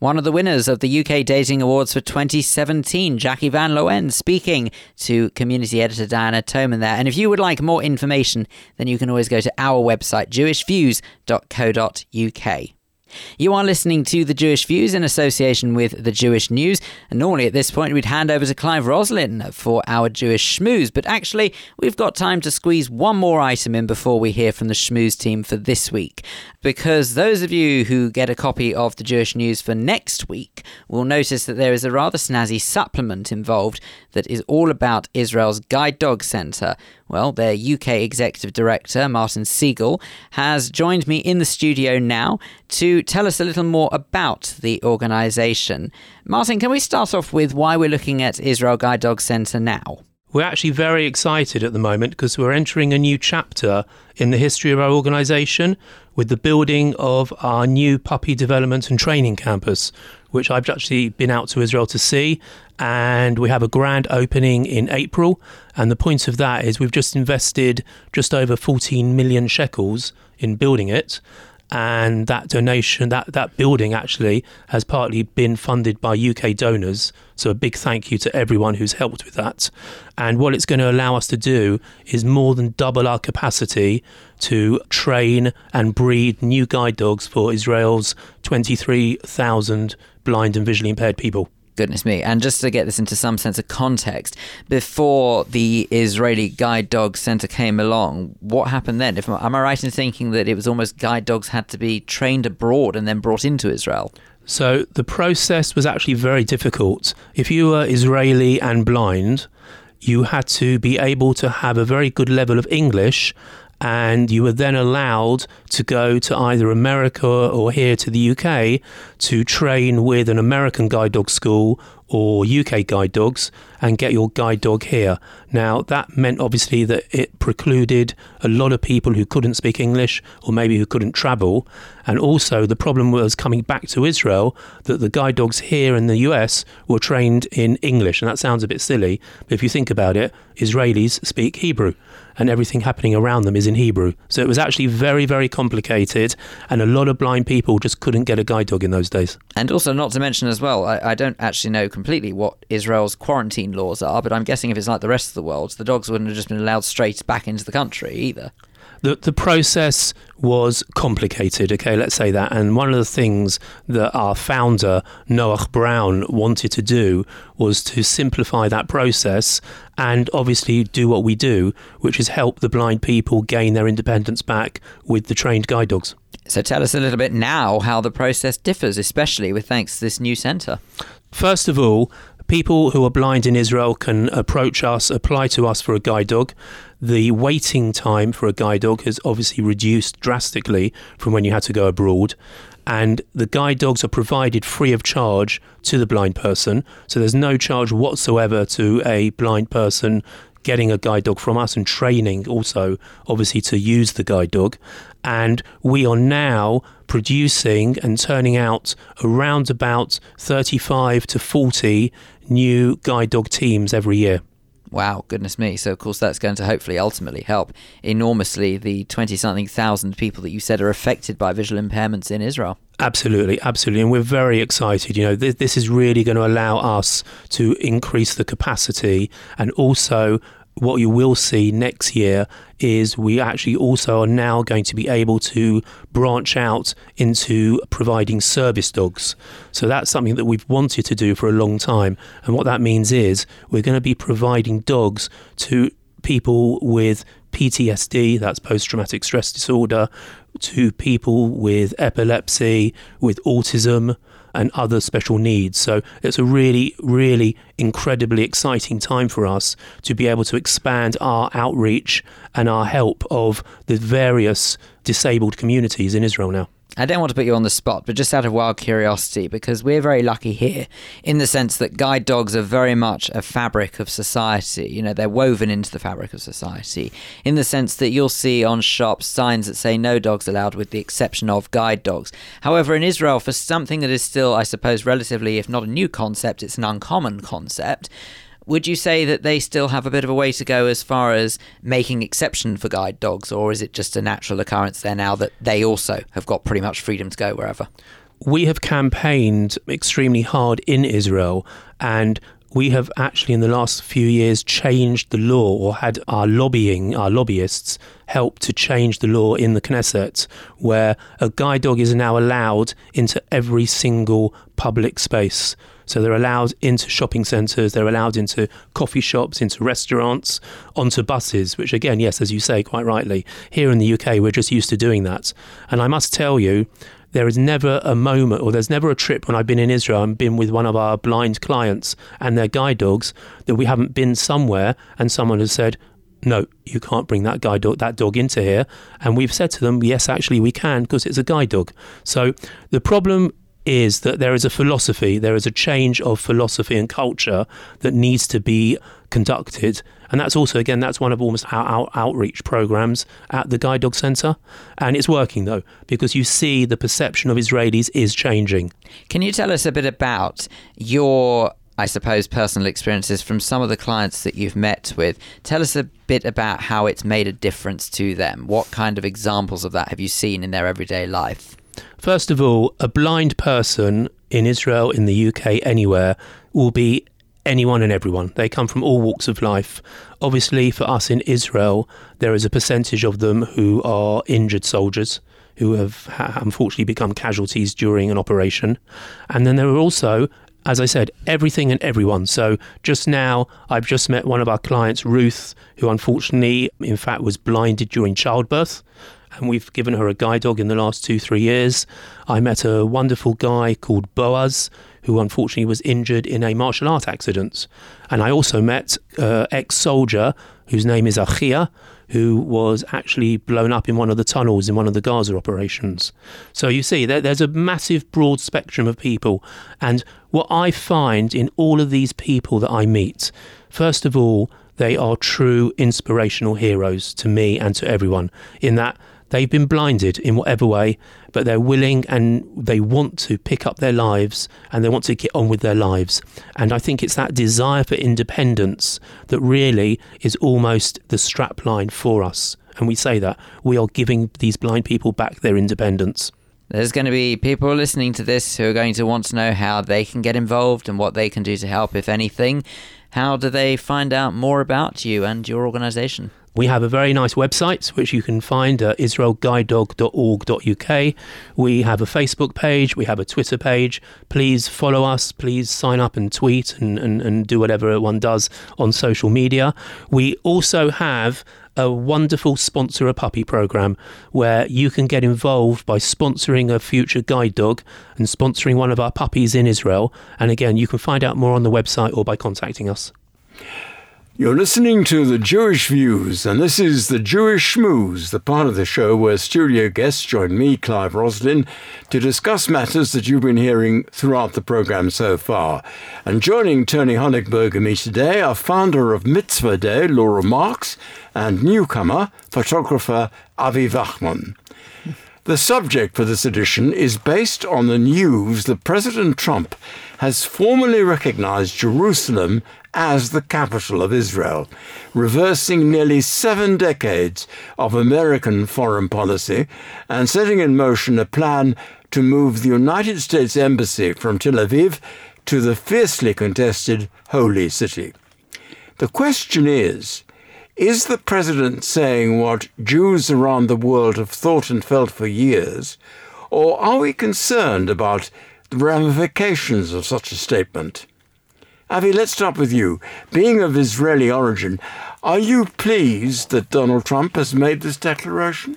One of the winners of the UK Dating Awards for 2017, Jacqui Van Loen, speaking to community editor Diana Toman there. And if you would like more information, then you can always go to our website, jewishviews.co.uk. You are listening to The Jewish Views in association with The Jewish News. And normally at this point, we'd hand over to Clive Roslin for our Jewish schmooze. But actually, we've got time to squeeze one more item in before we hear from the schmooze team for this week. Because those of you who get a copy of The Jewish News for next week will notice that there is a rather snazzy supplement involved that is all about Israel's Guide Dog Centre. Well, their UK executive director, Martin Segal, has joined me in the studio now to tell us a little more about the organisation. Martin, can we start off with why we're looking at Israel Guide Dog Centre now? We're actually very excited at the moment because we're entering a new chapter in the history of our organisation with the building of our new puppy development and training campus, which I've actually been out to Israel to see. And we have a grand opening in April. And the point of that is we've just invested just over 14 million shekels in building it and that donation, that, that building actually has partly been funded by UK donors. So a big thank you to everyone who's helped with that. And what it's going to allow us to do is more than double our capacity to train and breed new guide dogs for Israel's 23,000 blind and visually impaired people. Goodness me. And just to get this into some sense of context, before the Israeli Guide Dog Centre came along, what happened then? If am I right in thinking that it was almost guide dogs had to be trained abroad and then brought into Israel? So the process was actually very difficult. If you were Israeli and blind, you had to be able to have a very good level of English and you were then allowed to go to either America or here to the UK to train with an American guide dog school or UK guide dogs and get your guide dog here. Now, that meant obviously that it precluded a lot of people who couldn't speak English or maybe who couldn't travel. And also, the problem was coming back to Israel that the guide dogs here in the US were trained in English. And that sounds a bit silly, but if you think about it, Israelis speak Hebrew and everything happening around them is in Hebrew. So it was actually very, very complicated, and a lot of blind people just couldn't get a guide dog in those days. And also, not to mention as well, I, I don't actually know completely what Israel's quarantine laws are, but I'm guessing if it's like the rest of the world, the dogs wouldn't have just been allowed straight back into the country either the the process was complicated. Okay, let's say that. And one of the things that our founder Noach Braun wanted to do was to simplify that process and obviously do what we do, which is help the blind people gain their independence back with the trained guide dogs. So tell us a little bit now how the process differs, especially with thanks to this new centre. First of all, people who are blind in Israel can approach us, apply to us for a guide dog. The waiting time for a guide dog has obviously reduced drastically from when you had to go abroad. And the guide dogs are provided free of charge to the blind person. So there's no charge whatsoever to a blind person getting a guide dog from us and training also, obviously, to use the guide dog. And we are now producing and turning out around about 35 to 40 new guide dog teams every year. Wow, goodness me. So, of course, that's going to hopefully ultimately help enormously the 20 something thousand people that you said are affected by visual impairments in Israel. Absolutely, absolutely. And we're very excited. You know, this, this is really going to allow us to increase the capacity and also what you will see next year is we actually also are now going to be able to branch out into providing service dogs. So that's something that we've wanted to do for a long time. And what that means is we're going to be providing dogs to people with PTSD, that's post traumatic stress disorder, to people with epilepsy, with autism, and other special needs. So it's a really, really incredibly exciting time for us to be able to expand our outreach and our help of the various disabled communities in Israel now. I don't want to put you on the spot, but just out of wild curiosity, because we're very lucky here in the sense that guide dogs are very much a fabric of society. You know, they're woven into the fabric of society in the sense that you'll see on shops signs that say no dogs allowed with the exception of guide dogs. However, in Israel, for something that is still, I suppose, relatively, if not a new concept, it's an uncommon concept would you say that they still have a bit of a way to go as far as making exception for guide dogs, or is it just a natural occurrence there now that they also have got pretty much freedom to go wherever? We have campaigned extremely hard in Israel and we have actually in the last few years changed the law or had our lobbying, our lobbyists help to change the law in the Knesset where a guide dog is now allowed into every single public space. So they're allowed into shopping centres, they're allowed into coffee shops, into restaurants, onto buses, which again, yes, as you say quite rightly, here in the UK we're just used to doing that. And I must tell you, there is never a moment or there's never a trip when I've been in Israel and been with one of our blind clients and their guide dogs that we haven't been somewhere and someone has said, no, you can't bring that guide dog, that dog into here. And we've said to them, yes, actually we can because it's a guide dog. So the problem is that there is a philosophy, there is a change of philosophy and culture that needs to be conducted. And that's also, again, that's one of almost our, our outreach programs at the Guide Dog Centre. And it's working though, because you see the perception of Israelis is changing. Can you tell us a bit about your I suppose, personal experiences from some of the clients that you've met with. Tell us a bit about how it's made a difference to them. What kind of examples of that have you seen in their everyday life? First of all, a blind person in Israel, in the UK, anywhere, will be anyone and everyone. They come from all walks of life. Obviously, for us in Israel, there is a percentage of them who are injured soldiers who have unfortunately become casualties during an operation. And then there are also as I said, everything and everyone. So just now, I've just met one of our clients, Ruth, who unfortunately, in fact, was blinded during childbirth and we've given her a guide dog in the last two, three years. I met a wonderful guy called Boaz, who unfortunately was injured in a martial art accident. And I also met uh, an ex soldier whose name is Achia, who was actually blown up in one of the tunnels in one of the Gaza operations. So you see, there, there's a massive broad spectrum of people. And what I find in all of these people that I meet, first of all, they are true inspirational heroes to me and to everyone, in that They've been blinded in whatever way, but they're willing and they want to pick up their lives and they want to get on with their lives. And I think it's that desire for independence that really is almost the strapline for us. And we say that we are giving these blind people back their independence. There's going to be people listening to this who are going to want to know how they can get involved and what they can do to help, if anything. How do they find out more about you and your organisation? We have a very nice website which you can find at israelguidedog.org.uk. We have a Facebook page, we have a Twitter page. Please follow us, please sign up and tweet and, and, and do whatever one does on social media. We also have a wonderful sponsor a puppy program where you can get involved by sponsoring a future guide dog and sponsoring one of our puppies in Israel. And again, you can find out more on the website or by contacting us. You're listening to The Jewish Views, and this is The Jewish Schmooze, the part of the show where studio guests join me, Clive Roslin, to discuss matters that you've been hearing throughout the program so far. And joining Tony Honigberg and me today are founder of Mitzvah Day, Laura Marks, and newcomer, photographer Avi Wachman. The subject for this edition is based on the news that President Trump has formally recognized Jerusalem as the capital of Israel, reversing nearly seven decades of American foreign policy and setting in motion a plan to move the United States Embassy from Tel Aviv to the fiercely contested Holy City. The question is is the president saying what Jews around the world have thought and felt for years, or are we concerned about the ramifications of such a statement? Avi, let's start with you. Being of Israeli origin, are you pleased that Donald Trump has made this declaration?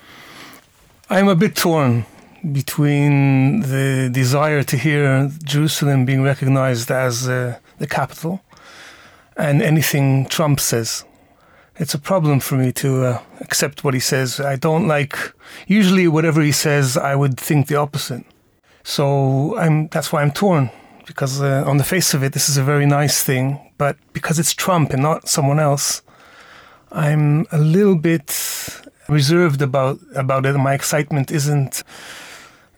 I'm a bit torn between the desire to hear Jerusalem being recognized as uh, the capital and anything Trump says. It's a problem for me to uh, accept what he says. I don't like, usually, whatever he says, I would think the opposite. So I'm, that's why I'm torn, because uh, on the face of it, this is a very nice thing. But because it's Trump and not someone else, I'm a little bit reserved about, about it. My excitement isn't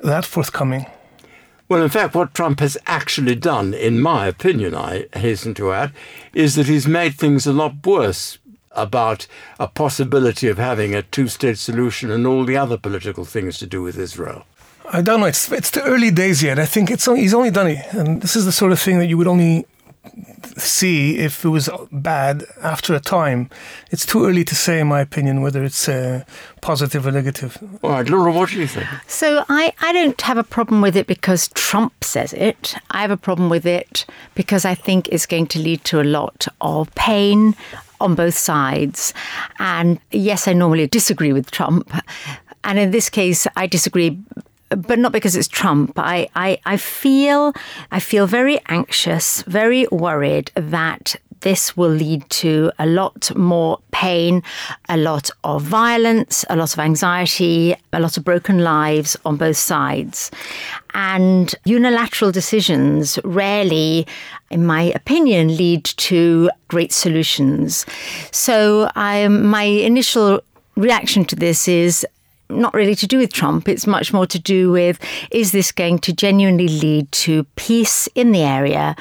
that forthcoming. Well, in fact, what Trump has actually done, in my opinion, I hasten to add, is that he's made things a lot worse about a possibility of having a two state solution and all the other political things to do with Israel. I don't know. It's it's the early days yet. I think it's only, he's only done it, and this is the sort of thing that you would only see if it was bad after a time. It's too early to say, in my opinion, whether it's uh, positive or negative. All right, Laura, what do you think? So I, I don't have a problem with it because Trump says it. I have a problem with it because I think it's going to lead to a lot of pain on both sides. And yes, I normally disagree with Trump. And in this case, I disagree but not because it's Trump. I, I, I feel I feel very anxious, very worried that this will lead to a lot more pain, a lot of violence, a lot of anxiety, a lot of broken lives on both sides. And unilateral decisions rarely, in my opinion, lead to great solutions. So I, my initial reaction to this is not really to do with Trump. It's much more to do with is this going to genuinely lead to peace in the area?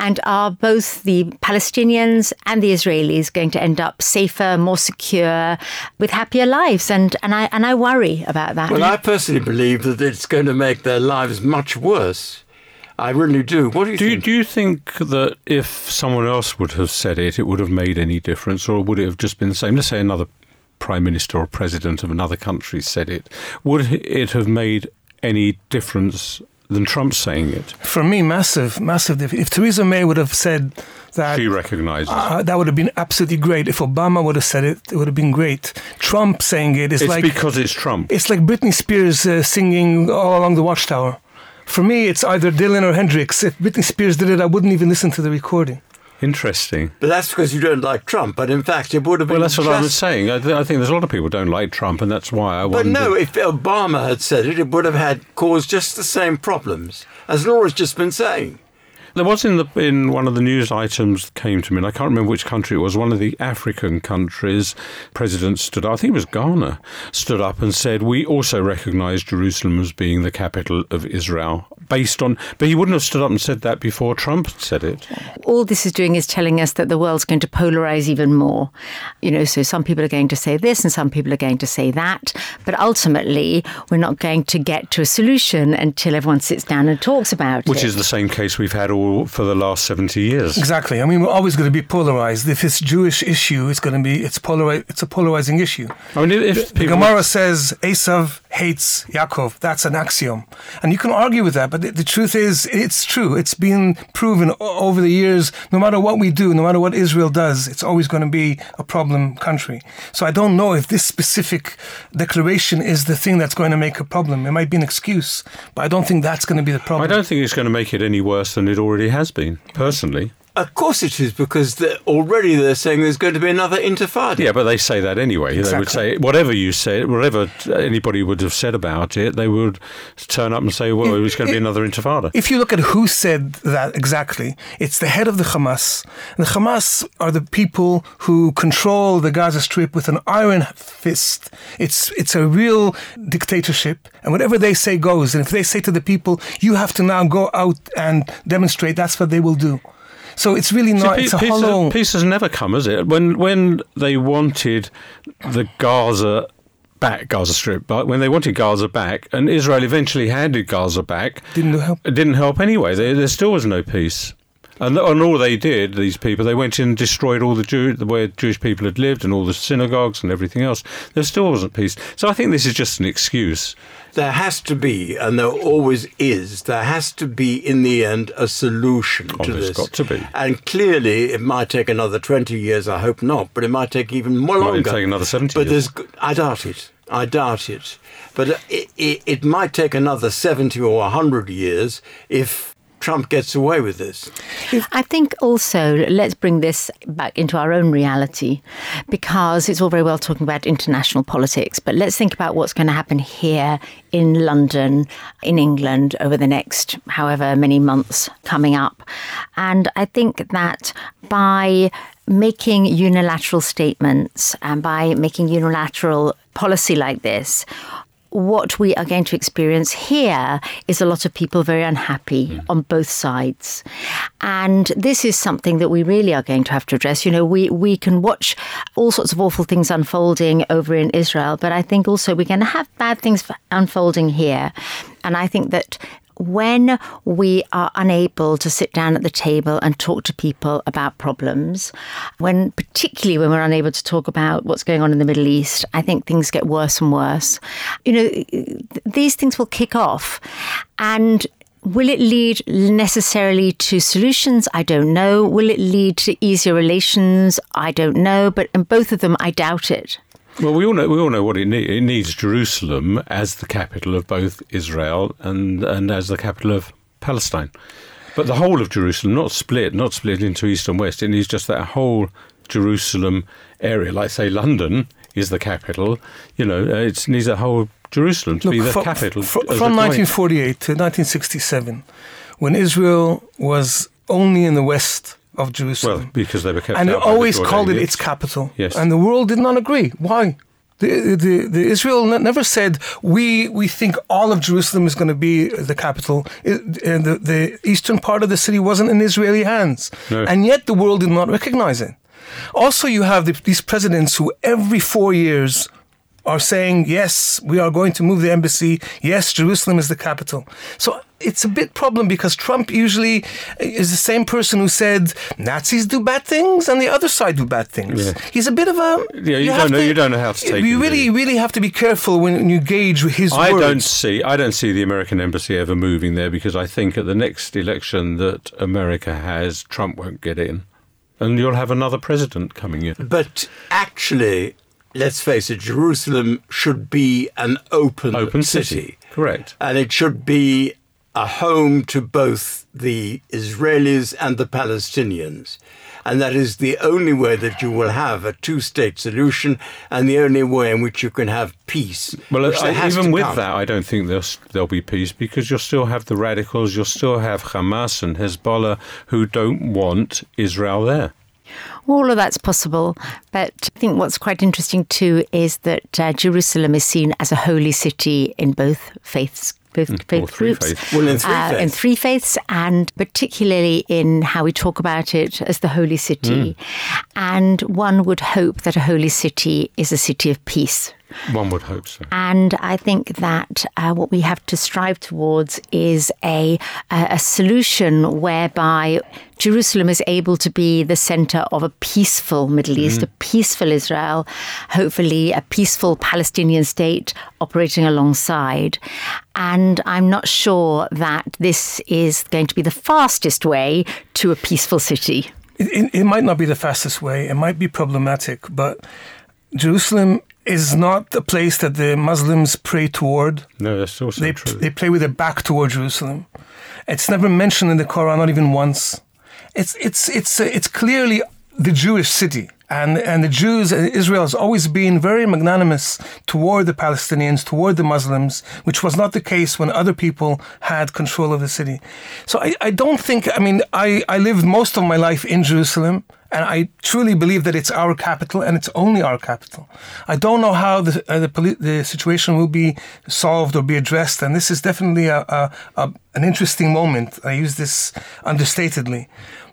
And are both the Palestinians and the Israelis going to end up safer, more secure, with happier lives? And, and, I, and I worry about that. Well, I personally believe that it's going to make their lives much worse. I really do. What do you do, think? do you think that if someone else would have said it, it would have made any difference, or would it have just been the same? Let's say another prime minister or president of another country said it, would it have made any difference than Trump saying it? For me, massive, massive. If, if Theresa May would have said that, she recognises uh, that would have been absolutely great. If Obama would have said it, it would have been great. Trump saying it is it's like because it's Trump. It's like Britney Spears uh, singing all along the Watchtower. For me, it's either Dylan or Hendrix. If Britney Spears did it, I wouldn't even listen to the recording. Interesting. But that's because you don't like Trump. But in fact, it would have been. Well, that's what just... I was saying. I, th- I, think there's a lot of people don't like Trump, and that's why I But wondered. no, if Obama had said it, it would have had caused just the same problems as Laura's just been saying. There was in the in one of the news items that came to me, and I can't remember which country it was. One of the African countries, president stood up. I think it was Ghana, stood up and said, "We also recognise Jerusalem as being the capital of Israel." Based on, but he wouldn't have stood up and said that before Trump said it. All this is doing is telling us that the world's going to polarize even more. You know, so some people are going to say this and some people are going to say that, but ultimately we're not going to get to a solution until everyone sits down and talks about it. Which is the same case we've had all for the last seventy years. Exactly. I mean, we're always going to be polarized. If it's Jewish issue, it's going to be it's polari- It's a polarizing issue. I mean, if the people- Gemara says Esav hates Yaakov, that's an axiom, and you can argue with that. But the, the truth is, it's true. It's been proven over the years. No matter what we do, no matter what Israel does, it's always going to be a problem country. So I don't know if this specific declaration is the thing that's going to make a problem. It might be an excuse, but I don't think that's going to be the problem. I don't think it's going to make it any worse than it already has been. Personally. Of course it is, because they're, already they're saying there's going to be another intifada. Yeah, but they say that anyway. They would say whatever you say, whatever anybody would have said about it, they would turn up and say, "Well, it was going to be another intifada." If you look at who said that exactly, it's the head of the Hamas. And the Hamas are the people who control the Gaza Strip with an iron fist. It's it's a real dictatorship, and whatever they say goes. And if they say to the people, "You have to now go out and demonstrate," that's what they will do. So it's really See, not. pe- it's a peace, hollow. peace has never come, has it? When when they wanted the Gaza back, Gaza Strip, but when they wanted Gaza back, and Israel eventually handed Gaza back, Didn't help. It didn't help anyway. There, there still was no peace. And, and all they did, these people, they went in and destroyed all the Jew, the where Jewish people had lived and all the synagogues and everything else. There still wasn't peace. So I think this is just an excuse. There has to be, and there always is, there has to be in the end a solution Oh, to there's this. got to be. And clearly, it might take another 20 years, I hope not, but it might take even more Might longer. take another 70 But years. there's, I doubt it. I doubt it. But it, it, it might take another 70 or 100 years if Trump gets away with this. I think also let's bring this back into our own reality because it's all very well talking about international politics, but let's think about what's going to happen here in London, in England over the next however many months coming up. And I think that by making unilateral statements and by making unilateral policy like this, what we are going to experience here is a lot of people very unhappy mm. on both sides. And this is something that we really are going to have to address. You know, we, we can watch all sorts of awful things unfolding over in Israel, but I think also we're going to have bad things unfolding here. And I think that when we are unable to sit down at the table and talk to people about problems, when particularly when we're unable to talk about what's going on in the Middle East, I think things get worse and worse. You know, these things will kick off and Will it lead necessarily to solutions? I don't know. Will it lead to easier relations? I don't know. But in both of them, I doubt it. Well, we all know we all know what it needs. It needs Jerusalem as the capital of both Israel and and as the capital of Palestine. But the whole of Jerusalem, not split, not split into east and west. It needs just that whole Jerusalem area. Like say London is the capital. You know, uh, it needs a whole Jerusalem to Look, be the from, capital. From, from 1948 to 1967, when Israel was only in the west of Jerusalem. Well, because they were kept and it always called it its capital. Yes, and the world did not agree. Why? The, the, the Israel never said we we think all of Jerusalem is going to be the capital. It, uh, the, the eastern part of the city wasn't in Israeli hands, no. and yet the world did not recognize it. Also, you have the, these presidents who every four years are saying, yes, we are going to move the embassy. Yes, Jerusalem is the capital. So it's a bit problem because Trump usually is the same person who said Nazis do bad things and the other side do bad things. Yeah. He's a bit of a yeah. You, you don't know. To, you don't know how to take. You really, really have to be careful when you gauge his. I words. don't see. I don't see the American embassy ever moving there because I think at the next election that America has, Trump won't get in, and you'll have another president coming in. But actually, let's face it, Jerusalem should be an open, open city. city. Correct. And it should be a home to both the Israelis and the Palestinians. And that is the only way that you will have a two state solution and the only way in which you can have peace. Well, even with come. that, I don't think there'll, there'll be peace because you'll still have the radicals, you'll still have Hamas and Hezbollah who don't want Israel there. All of that's possible, but I think what's quite interesting too is that uh, Jerusalem is seen as a holy city in both faiths both faith groups. Faiths. Well, in three, uh, in three faiths, and particularly in how we talk about it as the holy city. Mm. And one would hope that a holy city is a city of peace one would hope so. And I think that uh, what we have to strive towards is a, a solution whereby Jerusalem is able to be the center of a peaceful Middle East, mm. a peaceful Israel, hopefully a peaceful Palestinian state operating alongside. And I'm not sure that this is going to be the fastest way to a peaceful city. It, it, it might not be the fastest way, it might be problematic, but Jerusalem is not a place that the Muslims pray toward. No, that's also they, true. They play with their back toward Jerusalem. It's never mentioned in the Quran, not even once. It's it's it's uh, it's clearly the Jewish city. And, and the Jews, Israel has always been very magnanimous toward the Palestinians, toward the Muslims, which was not the case when other people had control of the city. So I, I don't think, I mean, I, I lived most of my life in Jerusalem, and I truly believe that it's our capital and it's only our capital. I don't know how the, uh, the, the, situation will be solved or be addressed, and this is definitely a, a, a an interesting moment. I use this understatedly.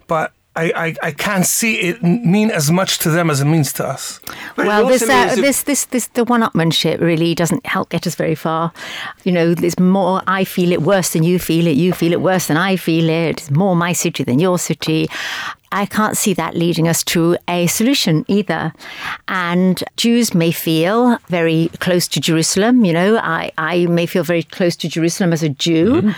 But I, I, I, can't see it mean as much to them as it means to us. But well, this, uh, this, this, this, the one-upmanship really doesn't help get us very far. You know, there's more. I feel it worse than you feel it. You feel it worse than I feel it. It's more my city than your city. I can't see that leading us to a solution either. And Jews may feel very close to Jerusalem. You know, I, I may feel very close to Jerusalem as a Jew. Mm-hmm.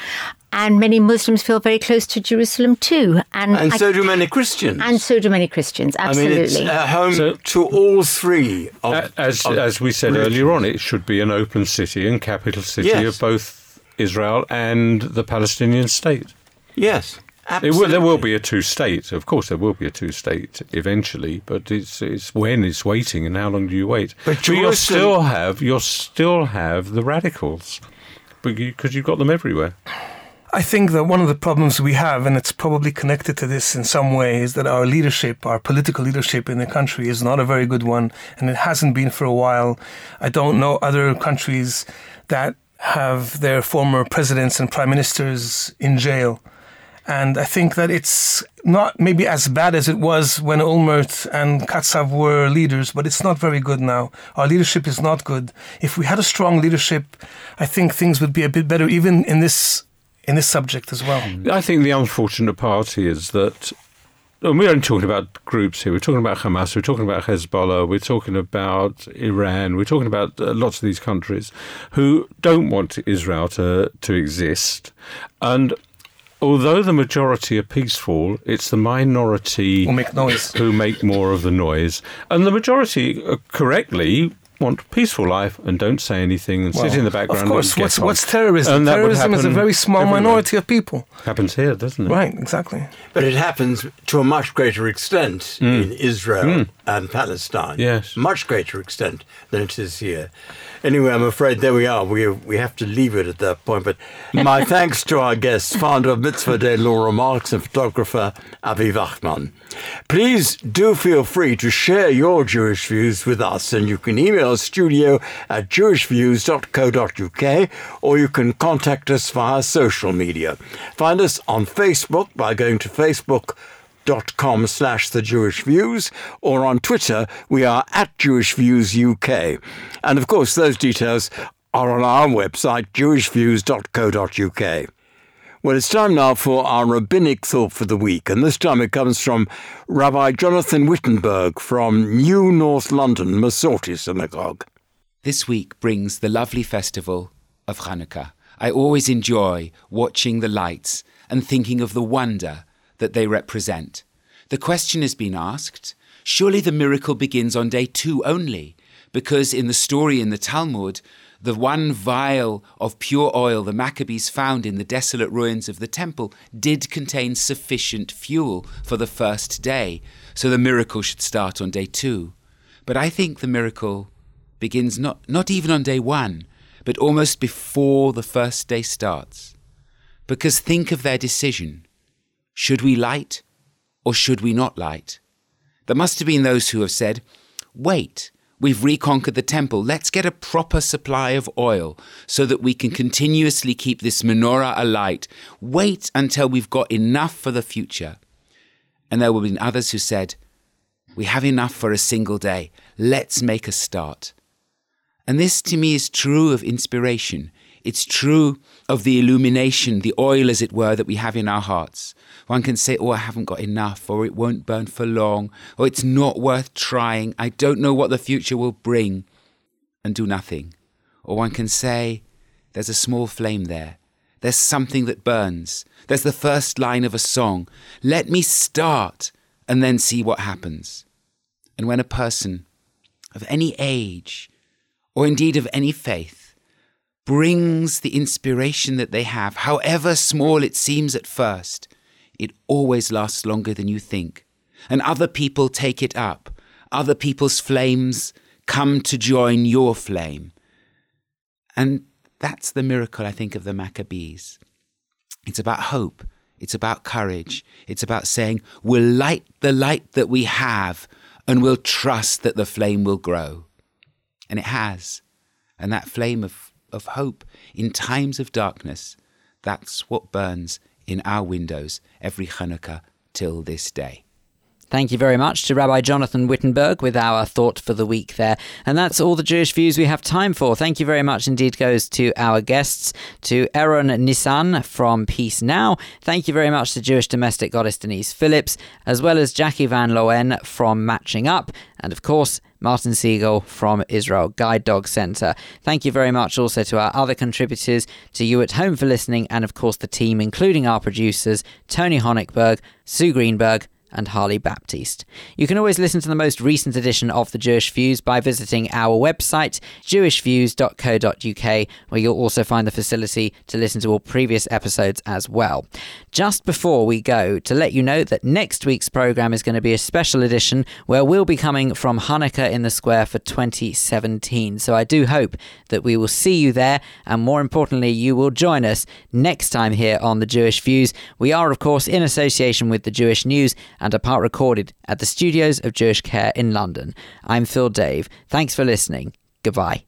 And many Muslims feel very close to Jerusalem too. And, And I- so do many Christians. And so do many Christians, absolutely. I mean, it's a home to all three. Of, A- As, of as we said religions. earlier on, it should be an open city and capital city Yes. of both Israel and the Palestinian state. Yes, It will, there will be a two-state. Of course, there will be a two-state eventually, but it's it's when it's waiting and how long do you wait? But you'll still have you'll still have the radicals, because you've got them everywhere. I think that one of the problems we have, and it's probably connected to this in some way, is that our leadership, our political leadership in the country, is not a very good one, and it hasn't been for a while. I don't know other countries that have their former presidents and prime ministers in jail. And I think that it's not maybe as bad as it was when Olmert and Katsav were leaders, but it's not very good now. Our leadership is not good. If we had a strong leadership, I think things would be a bit better, even in this in this subject as well. I think the unfortunate part is that, and we're only talking about groups here. We're talking about Hamas. We're talking about Hezbollah. We're talking about Iran. We're talking about uh, lots of these countries who don't want Israel to to exist, and. Although the majority are peaceful, it's the minority who make noise, who make more of the noise, and the majority, uh, correctly, want peaceful life and don't say anything and sit in the background. Of course, and what's, what's terrorism? And terrorism is a very small everywhere. minority of people. Happens here, doesn't it? Right, exactly. But it happens to a much greater extent in Israel Mm. And Palestine. Yes. Much greater extent than it is here. Anyway, I'm afraid there we are. We, we have to leave it at that point. But my <laughs> thanks to our guests, founder of Mitzvah Day, Laura Marks, and photographer Avi Wachman. Please do feel free to share your Jewish views with us, and you can email studio at jewishviews.co.uk or you can contact us via social media. Find us on Facebook by going to Facebook dot com slash the Jewish Views, or on Twitter, we are at Jewish Views UK. And of course, those details are on our website, jewishviews.co.uk. Well, it's time now for our rabbinic thought for the week, and this time it comes from Rabbi Jonathan Wittenberg from New North London Masorti Synagogue. This week brings the lovely festival of Hanukkah. I always enjoy watching the lights and thinking of the wonder that they represent. The question has been asked surely the miracle begins on day two only, because in the story in the Talmud, the one vial of pure oil the Maccabees found in the desolate ruins of the temple did contain sufficient fuel for the first day, so the miracle should start on day two. But I think the miracle begins not, not even on day one, but almost before the first day starts. Because think of their decision. Should we light or should we not light? There must have been those who have said, Wait, we've reconquered the temple. Let's get a proper supply of oil so that we can continuously keep this menorah alight. Wait until we've got enough for the future. And there will be others who said, We have enough for a single day. Let's make a start. And this to me is true of inspiration. It's true of the illumination, the oil, as it were, that we have in our hearts. One can say, Oh, I haven't got enough, or it won't burn for long, or it's not worth trying, I don't know what the future will bring, and do nothing. Or one can say, There's a small flame there. There's something that burns. There's the first line of a song. Let me start and then see what happens. And when a person of any age, or indeed of any faith, brings the inspiration that they have, however small it seems at first, it always lasts longer than you think. And other people take it up. Other people's flames come to join your flame. And that's the miracle, I think, of the Maccabees. It's about hope. It's about courage. It's about saying, we'll light the light that we have and we'll trust that the flame will grow. And it has. And that flame of, of hope in times of darkness, that's what burns in our windows every Hanukkah till this day. Thank you very much to Rabbi Jonathan Wittenberg with our thought for the week there. And that's all the Jewish views we have time for. Thank you very much indeed goes to our guests, to Eran Nissan from Peace Now. Thank you very much to Jewish domestic goddess Denise Phillips, as well as Jacqui Van Loen from Matching Up, and of course, Martin Segal from Israel Guide Dog Centre. Thank you very much also to our other contributors, to you at home for listening, and of course the team, including our producers, Tony Honigberg, Sue Greenberg, and Harley Baptiste. You can always listen to the most recent edition of The Jewish Views by visiting our website, jewishviews.co.uk, where you'll also find the facility to listen to all previous episodes as well. Just before we go, to let you know that next week's programme is going to be a special edition where we'll be coming from Hanukkah in the Square for 2017. So I do hope that we will see you there, and more importantly, you will join us next time here on The Jewish Views. We are, of course, in association with The Jewish News and are part recorded at the studios of Jewish Care in London. I'm Phil Dave. Thanks for listening. Goodbye.